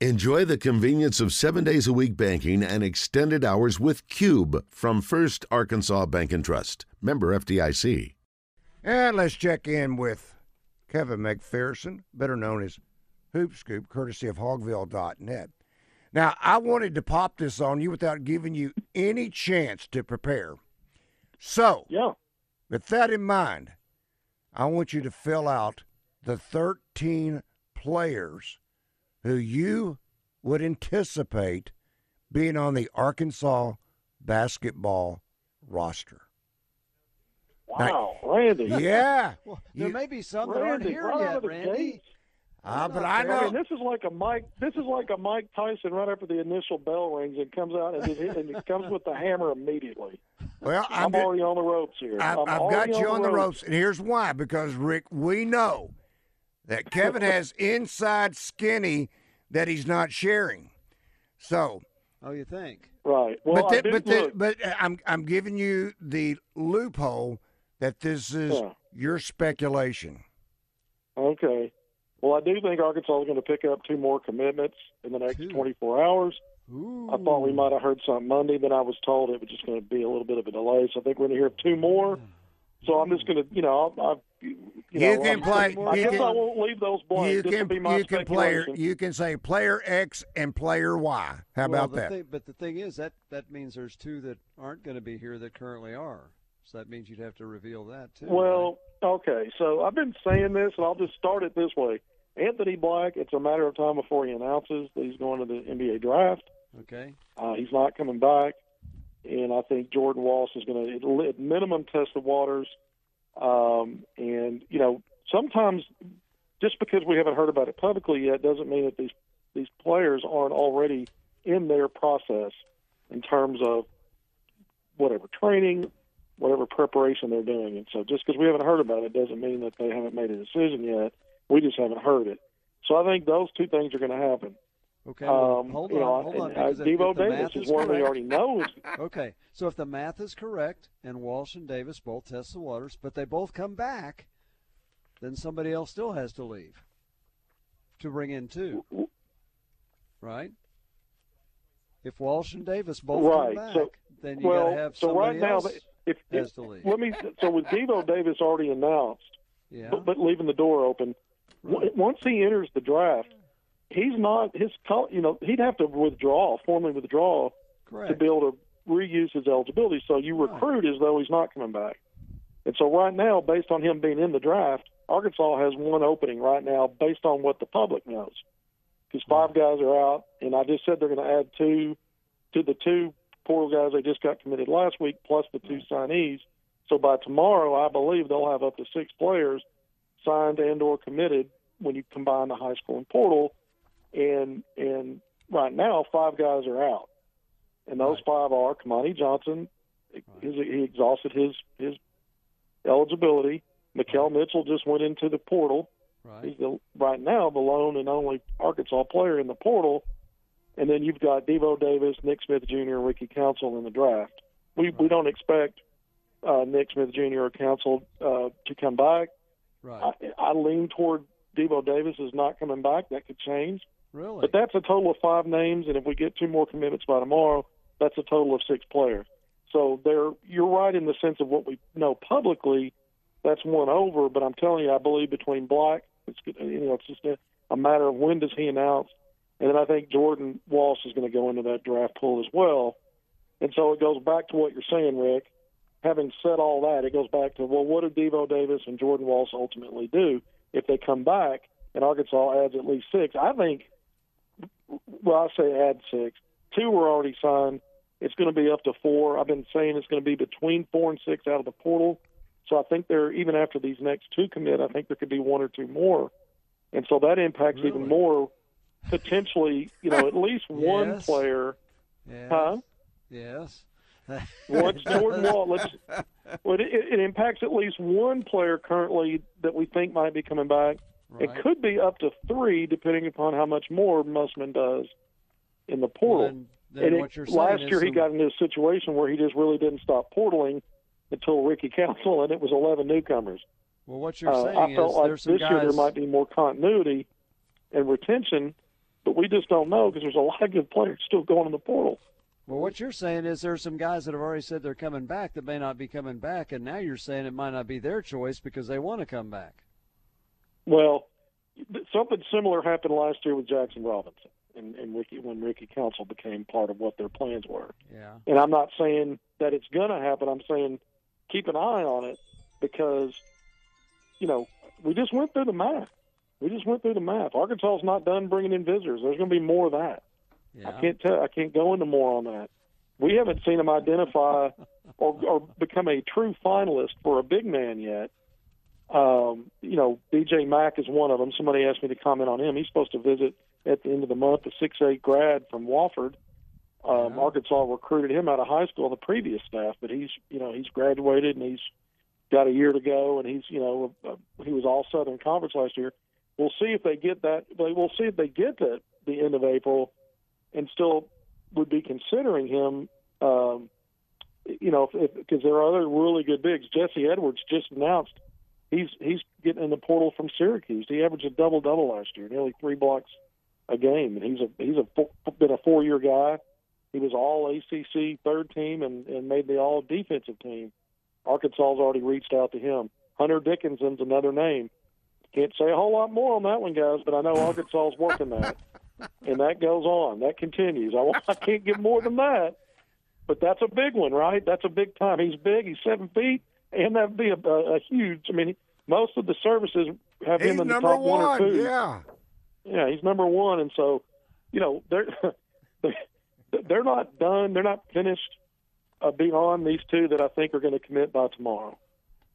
Enjoy the convenience of seven days a week banking and extended hours with Cube from First Arkansas Bank and Trust. Member FDIC. And let's check in with Kevin McPherson, better known as Hoop Scoop, courtesy of Hawgville.net. Now, I wanted to pop this on you without giving you any chance to prepare. So, Yeah. with that in mind, I want you to fill out the 13 players who you would anticipate being on the Arkansas basketball roster. Wow, Randy. Yeah. Well, there may be some that aren't here right yet, Randy. gate. Ah, but I fair. I know. mean, this is like a Mike. This is like a Mike Tyson right after the initial bell rings and comes out and it, and it comes with the hammer immediately. Well, I'm, I'm, ju- already on the ropes here. I've, I'm I've got you on the ropes, and here's why. Because Rick, we know that Kevin has inside skinny that he's not sharing. So, Oh, you think? Right. Well, but I thi- did but thi- look. but uh, I'm I'm giving you the loophole that this is Yeah. your speculation. Okay. Well, I do think Arkansas is going to pick up two more commitments in the next Two. 24 hours. Ooh. I thought we might have heard something Monday, but I was told it was just going to be a little bit of a delay. So I think we're going to hear two more. So I'm just going to, you know, I'll, I'll, you, You know, can I'm- play- I you guess can- I won't leave those blank. You can be my you can player you can say player X and player Y. How well, about that? Thing, but the thing is that that means there's two that aren't going to be here that currently are. So that means you'd have to reveal that too. Well, okay. So I've been saying this, and I'll just start it this way. Anthony Black, it's a matter of time before he announces that he's going to the NBA draft. okay. Uh, he's not coming back, and I think Jordan Walsh is going to at minimum test the waters. Um, and you know, sometimes just because we haven't heard about it publicly yet doesn't mean that these these players aren't already in their process in terms of whatever training, whatever preparation they're doing. And so, just because we haven't heard about it doesn't mean that they haven't made a decision yet. We just haven't heard it. So I think those two things are going to happen. Okay. well, Um, hold on. know, hold on. and, uh, Devo Davis math is one we already know Okay. So if the math is correct and Walsh and Davis both test the waters, but they both come back, then somebody else still has to leave to bring in two. Right? If Walsh and Davis both Right, come back, so- then you well. got to have so somebody right now, else if, if has to leave. let me. So with Devo Davis already announced, yeah. but, but leaving the door open, w once he enters the draft, he's not his. You know, he'd have to withdraw, formally withdraw, to be able to reuse his eligibility. So you Right. recruit as though he's not coming back. And so right now, based on him being in the draft, Arkansas has one opening right now, based on what the public knows. Because five guys are out, and I just said they're going to add two to the two portal guys they just got committed last week, plus the two signees. So by tomorrow, I believe they'll have up to six players signed and or committed when you combine the high school and portal. And and right now, five guys are out, and those five are Kamani Johnson. His, he exhausted his his eligibility. Makhi Mitchell just went into the portal. right. He's the, right now the lone and only Arkansas player in the portal. And then you've got Devo Davis, Nick Smith Jr., and Ricky Council in the draft. We we don't expect uh, Nick Smith Jr. or Council uh, to come back. Right. I, I lean toward Devo Davis is not coming back. That could change. Really? But that's a total of five names, and if we get two more commitments by tomorrow, that's a total of six players. So there, you're right in the sense of what we know publicly. That's one over, but I'm telling you, I believe between Black, it's you know, it's just a, a matter of when does he announce, and then I think Jordan Walsh is going to go into that draft pool as well. And so it goes back to what you're saying, Rick. Having said all that, it goes back to well, what do Devo Davis and Jordan Walsh ultimately do if they come back and Arkansas adds at least six? I think well, I say add six. Two were already signed. It's going to be up to four. I've been saying it's going to be between four and six out of the portal. So I think there, even after these next two commit, I think there could be one or two more, and so that impacts Really? even more. Potentially, you know, at least one player. yes. Huh? Yes. Once Jordan Wall, let's. Well, it, it impacts at least one player currently that we think might be coming back. It could be up to three, depending upon how much more Musselman does in the portal. Then, then and it- last year he got into a situation where he just really didn't stop portaling until Ricky Council, and it was 11 newcomers. Well, what you're Uh, saying I felt is like this guys. year there might be more continuity and retention but we just don't know because there's a lot of good players still going in the portal. Well, what you're saying is there's some guys that have already said they're coming back that may not be coming back, and now you're saying it might not be their choice because they want to come back. Well, something similar happened last year with Jackson Robinson and, and Ricky when Ricky Council became part of what their plans were. Yeah. And I'm not saying that it's going to happen. I'm saying keep an eye on it because, you know, we just went through the math. We just went through the math. Arkansas's not done bringing in visitors. There's going to be more of that. Yeah. I can't tell. I can't go into more on that. We haven't seen them identify or, or become a true finalist for a big man yet. Um, you know, BJ Mack is one of them. Somebody asked me to comment on him. He's supposed to visit at the end of the month. A six eight grad from Wofford. Um, Yeah. Arkansas recruited him out of high school the previous staff, but he's you know he's graduated and he's got a year to go, and he's you know uh, he was all Southern Conference last year. We'll see if they get that. We'll see if they get to the end of April, and still would be considering him. Um, you know, because there are other really good bigs. Jesse Edwards just announced he's he's getting in the portal from Syracuse. He averaged a double double last year, nearly three blocks a game, and he's a he's a been a four year guy. He was all ACC third team and and made the all defensive team. Arkansas's already reached out to him. Hunter Dickinson's another name. Can't say a whole lot more on that one, guys, but I know Arkansas's working that, and that goes on. That continues. I, I can't give more than that, but that's a big one, right? That's a big time. He's big. He's seven feet, and that'd be a, a, a huge. I mean, most of the services have He's him in the top one, one. or two. Yeah. Yeah, he's number one, and so, you know, they're they're not done. They're not finished uh, beyond these two that I think are going to commit by tomorrow.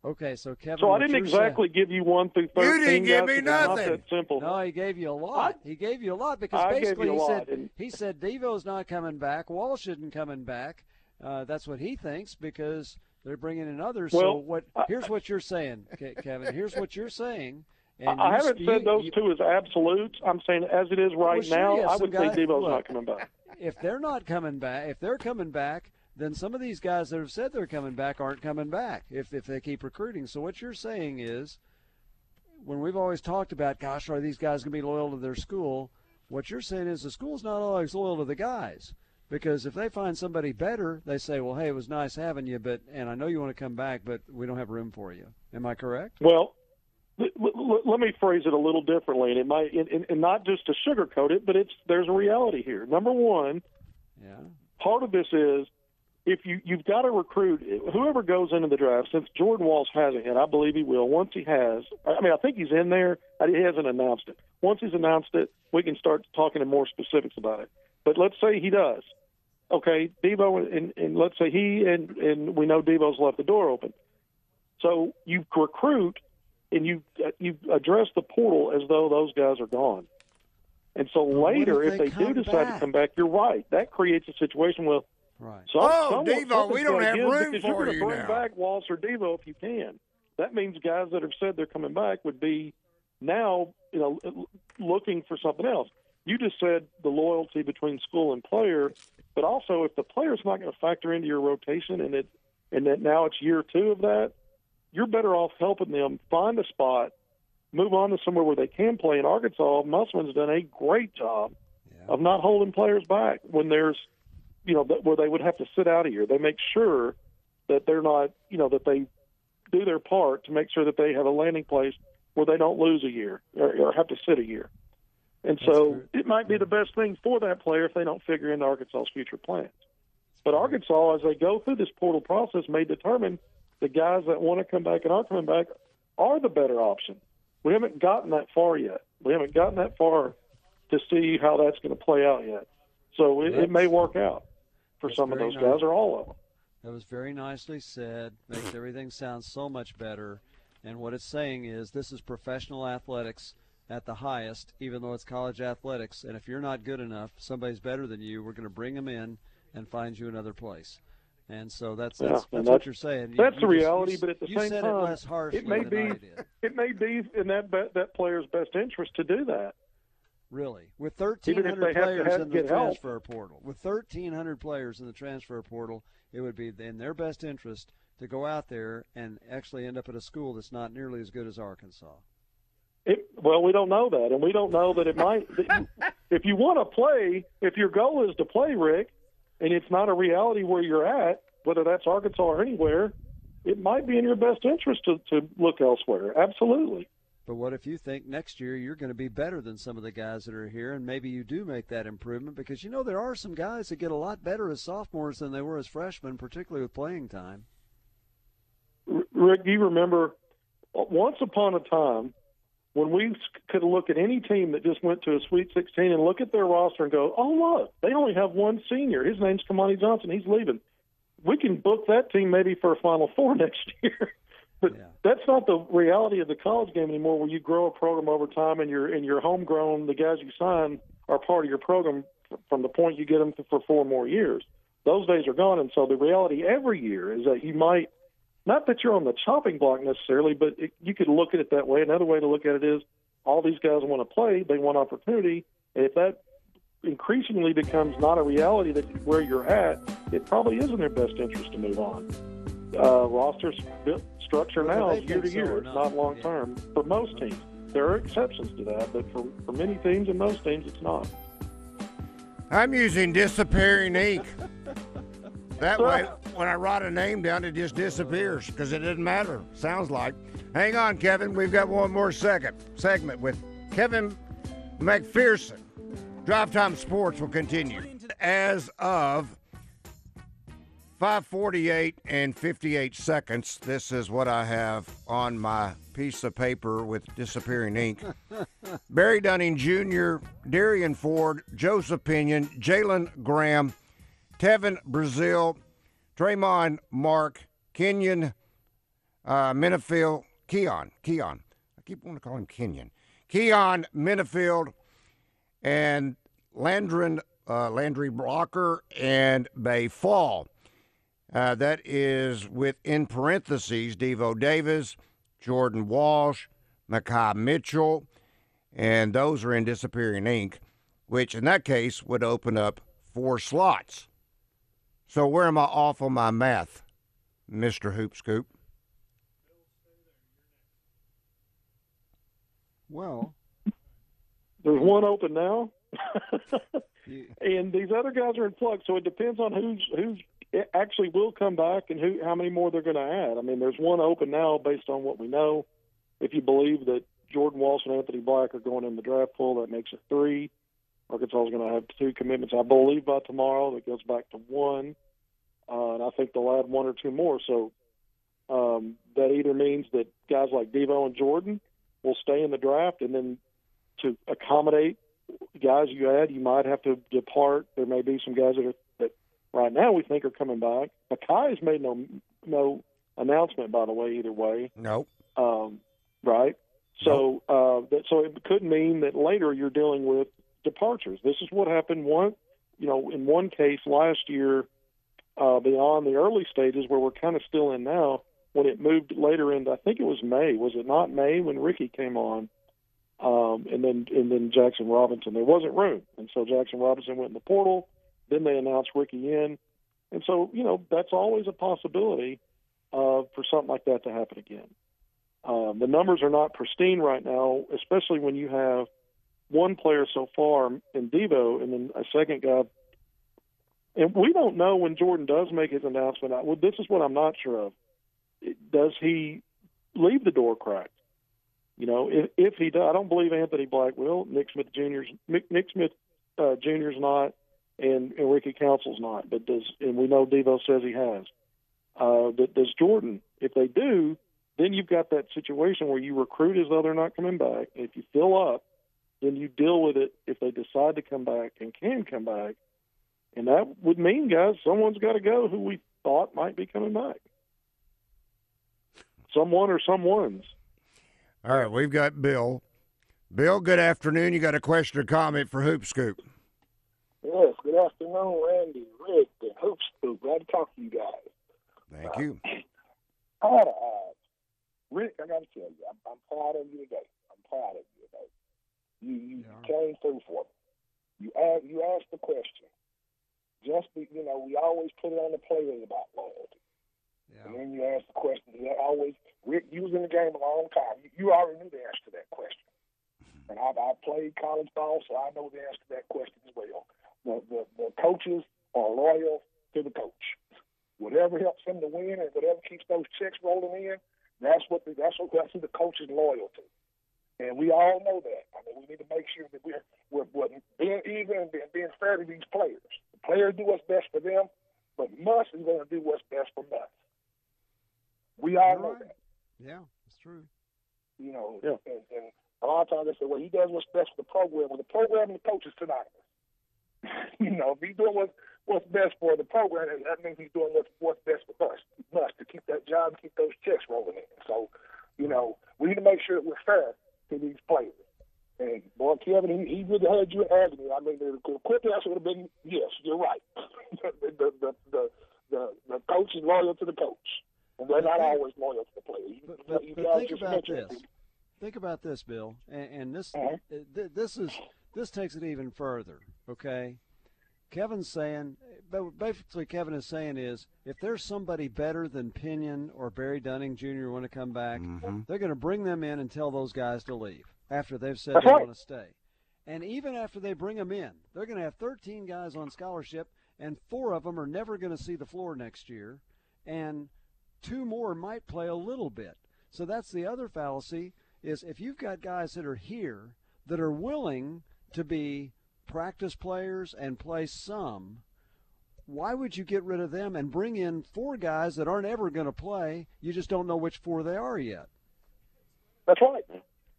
Okay, so Kevin. So I didn't you're saying- exactly give you one through thirteen. You didn't give me it's Not nothing. that simple. No, he gave you a lot. he gave you a lot because I basically he said and- he said Devo's not coming back. Walsh isn't coming back. Uh, that's what he thinks because they're bringing in others. so Well, what? Here's what you're saying, Kevin. Here's what you're saying. I And I haven't said those you- two as absolutes. I'm saying as it is right Well, now, I would say guys- Devo's look. not coming back. if they're not coming back, if they're coming back, then some of these guys that have said they're coming back aren't coming back if if they keep recruiting. So what you're saying is, when we've always talked about, gosh, are these guys going to be loyal to their school? What you're saying is the school's not always loyal to the guys because if they find somebody better, they say, well, hey, it was nice having you, but and I know you want to come back, but we don't have room for you. Am I correct? Well, let me phrase it a little differently, and it might, and, and not just to sugarcoat it, but it's there's a reality here. Number one, Yeah. part of this is if you you've got to recruit whoever goes into the draft. Since Jordan Walsh hasn't and I believe he will. Once he has, I mean, I think he's in there. But he hasn't announced it. Once he's announced it, we can start talking in more specifics about it. But let's say he does. Okay, Devo, and, and let's say he and and we know Devo's left the door open. So you recruit and you uh, you address the portal as though those guys are gone. And so But what later, if if they they, do decide back? to come back, you're right. That creates a situation where Right. some, Oh, someone, Devo, we don't gotta have give room for you're gonna you bring now. back Walsh or Devo if you can. That means guys that have said they're coming back would be now, you know, looking for something else. You just said the loyalty between school and player, but also if the player's not going to factor into your rotation and it and that now it's year two of that, you're better off helping them find a spot, move on to somewhere where they can play. In Arkansas, Musselman's done a great job Yeah. of not holding players back when there's, you know, where they would have to sit out a year. They make sure that they're not, you know, that they do their part to make sure that they have a landing place where they don't lose a year or, or have to sit a year. And so true. it might be the best thing for that player if they don't figure into Arkansas's future plans. But Arkansas, as they go through this portal process, may determine the guys that want to come back and are coming back are the better option. We haven't gotten that far yet. We haven't gotten that far to see how that's going to play out yet. So it, it may work out for some of those nice. guys or all of them. That was very nicely said. Makes everything sound so much better. And what it's saying is this is professional athletics at the highest, even though it's college athletics. And if you're not good enough, somebody's better than you, we're going to bring them in and find you another place. And so that's Yeah, that's, that's what you're saying. You- that's you the just- reality, you, but at the same time, it it may be it may be in that that player's best interest to do that. Really, with 1,300 if they have players have- in the get help. transfer portal, with 1,300 players in the transfer portal, it would be in their best interest to go out there and actually end up at a school that's not nearly as good as Arkansas. It, well, we don't know that, and we don't know that it might. if you want to play, if your goal is to play, Rick, and it's not a reality where you're at, whether that's Arkansas or anywhere, it might be in your best interest to, to look elsewhere. Absolutely. But what if you think next year you're going to be better than some of the guys that are here, and maybe you do make that improvement because you know there are some guys that get a lot better as sophomores than they were as freshmen, particularly with playing time. Rick, do you remember once upon a time when we could look at any team that just went to a Sweet 16 and look at their roster and go, "Oh look, they only have one senior. His name's Kamani Johnson. He's leaving." We can book that team maybe for a Final Four next year. But yeah. that's not the reality of the college game anymore, where you grow a program over time and you're and you're homegrown. The guys you sign are part of your program from the point you get them for four more years. Those days are gone, and so the reality every year is that you might not that you're on the chopping block necessarily, but it, you could look at it that way. Another way to look at it is all these guys want to play, they want opportunity, and if that increasingly becomes not a reality that where you're at, it probably is in their best interest to move on. Uh, rosters structure now is year to year. It's not long term yeah. for most teams. There are exceptions to that, but for, for many teams and most teams, it's not. I'm using disappearing ink. That way, when I write a name down, it just disappears because it doesn't matter. Sounds like. Hang on, Kevin. We've got one more second segment with Kevin McPherson. Drive Time Sports will continue. As of 548 and 58 seconds. This is what I have on my piece of paper with disappearing ink. Barry Dunning Jr., Derian Ford, Joseph Pinion, Jalen Graham, Trevon Brazile, Tramon Mark, Kenyon uh, Menifield, Keyon, Keyon. I keep wanting to call him Kenyon. Keyon Menifield, and Landrin, uh, Landry Blocker and Baye Fall. Uh, that is within parentheses Devo Davis, Jordan Walsh, Makhi Mitchell, and those are in disappearing ink, which in that case would open up four slots. So where am I off on my math, Mr. Hoop Scoop? Well, there's one open now. and these other guys are in flux, so it depends on who's who's actually will come back and who how many more they're going to add. I mean, there's one open now based on what we know. If you believe that Jordan Walsh and Anthony Black are going in the draft pool, that makes it three. Arkansas is going to have two commitments, I believe, by tomorrow. That goes back to one, uh, and I think they'll add one or two more. So um, that either means that guys like Devo and Jordan will stay in the draft, and then to accommodate guys you add, you might have to depart. There may be some guys that are that right now we think are coming back. Makhi has made no no announcement, by the way, either way. No. Um, right. So uh, that so it could mean that later you're dealing with departures. This is what happened one, you know, in one case last year, uh, beyond the early stages where we're kind of still in now. When it moved later into, I think it was May. Was it not May when Ricky came on? um, and then and then Jackson Robinson. There wasn't room, and so Jackson Robinson went in the portal. Then they announced Ricky in, and so you know that's always a possibility uh, for something like that to happen again. Um, the numbers are not pristine right now, especially when you have one player so far in Devo, and then a second guy. And we don't know when Jordan does make his announcement. I, well, this is what I'm not sure of. Does he leave the door cracked? You know, if, if he does, I don't believe Anthony Black will. Nick Smith Jr.'s Nick Smith uh, Jr.'s not, and, and Ricky Council's not. But does and we know Devo says he has. Uh, does Jordan? If they do, then you've got that situation where you recruit as though they're not coming back. If you fill up, then you deal with it if they decide to come back and can come back. And that would mean, guys, someone's got to go who we thought might be coming back. Someone or someone's. All right, we've got Bill. Bill, good afternoon. You got a question or comment for Hoop Scoop? Yes, good afternoon, Randy, Rick, and Hoop Scoop. Glad to talk to you guys. Thank you. I had a, uh, Rick, I got to tell you, I'm, I'm, proud of you today. I'm proud of you today. You you yeah. came through for me. You asked, you asked the question. Just be, you know, we always put it on the players about loyalty. Yeah. And then you ask the question. You always Rick, you was in the game a long time. You, you already knew the answer to that question. and I've, I've played college ball, so I know the answer to that question as well. The, the, the coaches are loyal to the coach. Whatever helps them to win and whatever keeps those checks rolling in, that's what the, that's what that's who the coach is loyal to. And we all know that. I mean, we need to make sure that we're, we're, we're being even and being, being fair to these players. The players do what's best for them, but Muss is going to do what's best for us. We all know right. that. Yeah, it's true. You know, Yeah. and, and a lot of times they say, well, he does what's best for the program. Well, the program and the coach is synonymous. you know, if he's doing what's, what's best for the program, then that means he's doing what's, what's best for us, us to keep that job, keep those checks rolling in. So, you know, we need to make sure that we're fair to these players. And boy, Kevin, he, he really heard you and me. I mean, the, the quick answer would have been yes. You're right. the, the, the, the, the the coach is loyal to the coach, and they're not always loyal to the player. You, But, but, you but guys think just about mentioned this. it. Think about this, Bill, and, and this Uh-huh. uh, th- this is this takes it even further. Okay, Kevin's saying, basically, Kevin is saying is if there's somebody better than Pinion or Barry Dunning Jr. want to come back, Mm-hmm. they're going to bring them in and tell those guys to leave after they've said That's they right. want to stay. And even after they bring them in, they're going to have 13 guys on scholarship, and four of them are never going to see the floor next year, and two more might play a little bit. So that's the other fallacy is if you've got guys that are here that are willing to be practice players and play some, why would you get rid of them and bring in four guys that aren't ever going to play? You just don't know which four they are yet. That's right.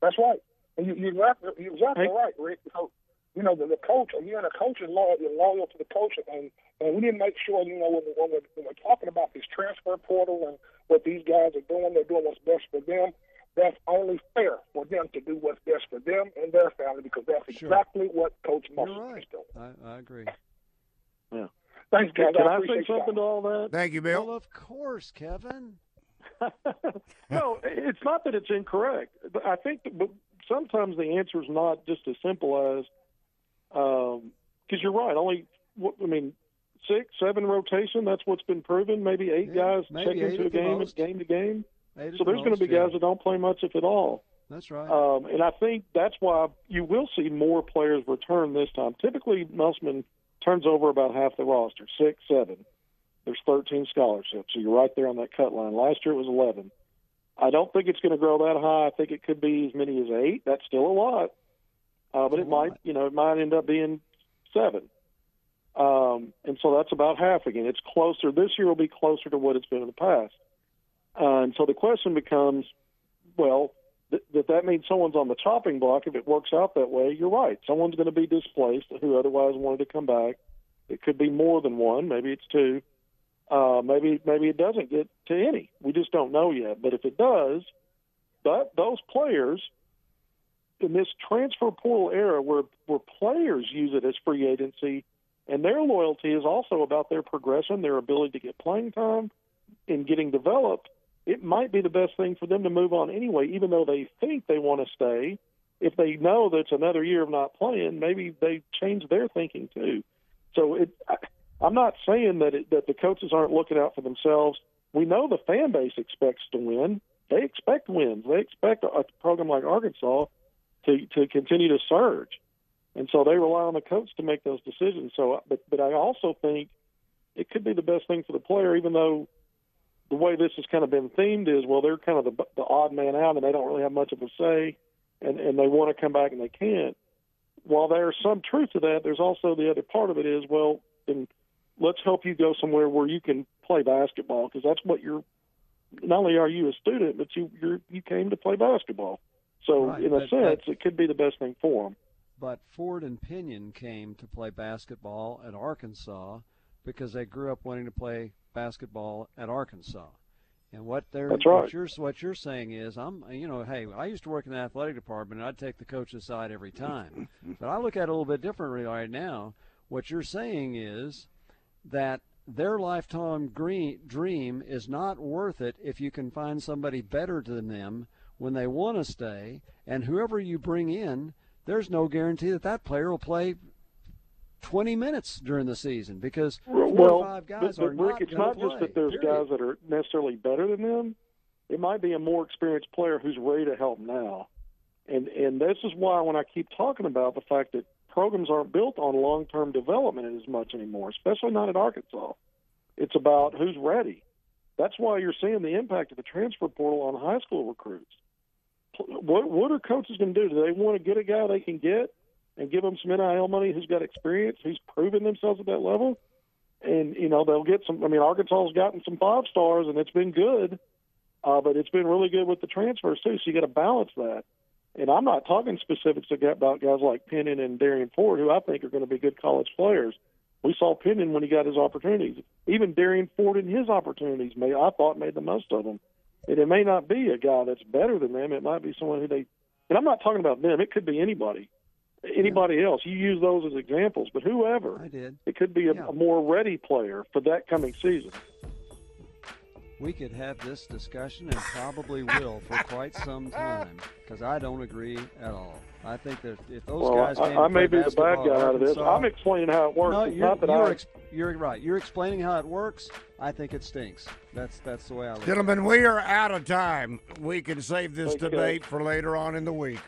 That's right. And you, you're exactly, you're exactly Hey. right, Rick. So, you know, the, the coach, again, the coach is loyal, you're loyal to the coach, and, and we need to make sure, you know, when, when, we're, when we're talking about this transfer portal and what these guys are doing, they're doing what's best for them. That's only fair for them to do what's best for them and their family because that's Sure. exactly what Coach You're Musselman right. is doing. I, I agree. Thanks, guys. Can I appreciate say something time. to all that? Thank you, Bill. Well, of course, Kevin. no, it's not that it's incorrect. But I think that, but sometimes the answer is not just as simple as because you're right. Only what I mean, six, seven rotation. That's what's been proven. Maybe eight Yeah, guys maybe check into a game, most. game to game. Eight at So the there's going to most, be yeah. guys that don't play much, if at all. That's right. Um, and I think that's why you will see more players return this time. Typically, Musselman turns over about half the roster, six, seven. There's 13 scholarships, so you're right there on that cut line. Last year it was 11. I don't think it's going to grow that high. I think it could be as many as eight. That's still a lot, uh, but it might, you know, it might end up being seven. Um, and so that's about half again. It's closer. This year will be closer to what it's been in the past. Uh, and so the question becomes, well, th- that that means someone's on the chopping block. If it works out that way, you're right. Someone's going to be displaced who otherwise wanted to come back. It could be more than one. Maybe it's two. Uh, maybe maybe it doesn't get to any. We just don't know yet. But if it does, that those players in this transfer portal era, where where players use it as free agency, and their loyalty is also about their progression, their ability to get playing time, and getting developed. It might be the best thing for them to move on anyway, even though they think they want to stay. If they know that it's another year of not playing, maybe they change their thinking too. So it, I, I'm not saying that it, that the coaches aren't looking out for themselves. We know the fan base expects to win. They expect wins. They expect a, program like Arkansas to to continue to surge, and so they rely on the coach to make those decisions. So, but but I also think it could be the best thing for the player, even though the way this has kind of been themed is well they're kind of the, the odd man out and they don't really have much of a say, and and they want to come back and they can't. While there's some truth to that, there's also the other part of it is well then let's help you go somewhere where you can play basketball because that's what you're. Not only are you a student, but you you're, you came to play basketball. So Right, in a but- sense, it could be the best thing for them. But Ford and Pinion came to play basketball at Arkansas because they grew up wanting to play basketball at Arkansas. And what they're That's what you're what you're saying is I'm you know hey I used to work in the athletic department and I'd take the coach's side every time, but I look at it a little bit differently right now. What you're saying is that their lifetime green, dream is not worth it if you can find somebody better than them when they want to stay, and whoever you bring in, there's no guarantee that that player will play 20 minutes during the season because four well, or five guys but, are Rick, not it's gonna not just that there's period. guys that are necessarily better than them. It might be a more experienced player who's ready to help now. And and this is why when I keep talking about the fact that programs aren't built on long term development as much anymore, especially not at Arkansas. It's about who's ready. That's why you're seeing the impact of the transfer portal on high school recruits. What what are coaches going to do? Do they want to get a guy they can get and give them some NIL money who's got experience, who's proven themselves at that level? And you know they'll get some. I mean, Arkansas's gotten some five stars, and it's been good, uh, but it's been really good with the transfers too. So you got to balance that. And I'm not talking specifics about guys like Pinion and Derian Ford, who I think are going to be good college players. We saw Pinion when he got his opportunities. Even Derian Ford in his opportunities, may I thought made the most of them. And it may not be a guy that's better than them. It might be someone who they. And I'm not talking about them. It could be anybody, anybody yeah. else. You use those as examples, but whoever. I did. It could be a, yeah. a more ready player for that coming season we could have this discussion and probably will for quite some time because I don't agree at all. I think that if those well, guys I, I may be the bad guy out of this. I'm explaining how it works. No, it's you're, not that you're, I... ex- you're right. You're explaining how it works. I think it stinks. That's that's the way I look. Gentlemen, we are out of time. We can save this Thank debate you. for later on in the week.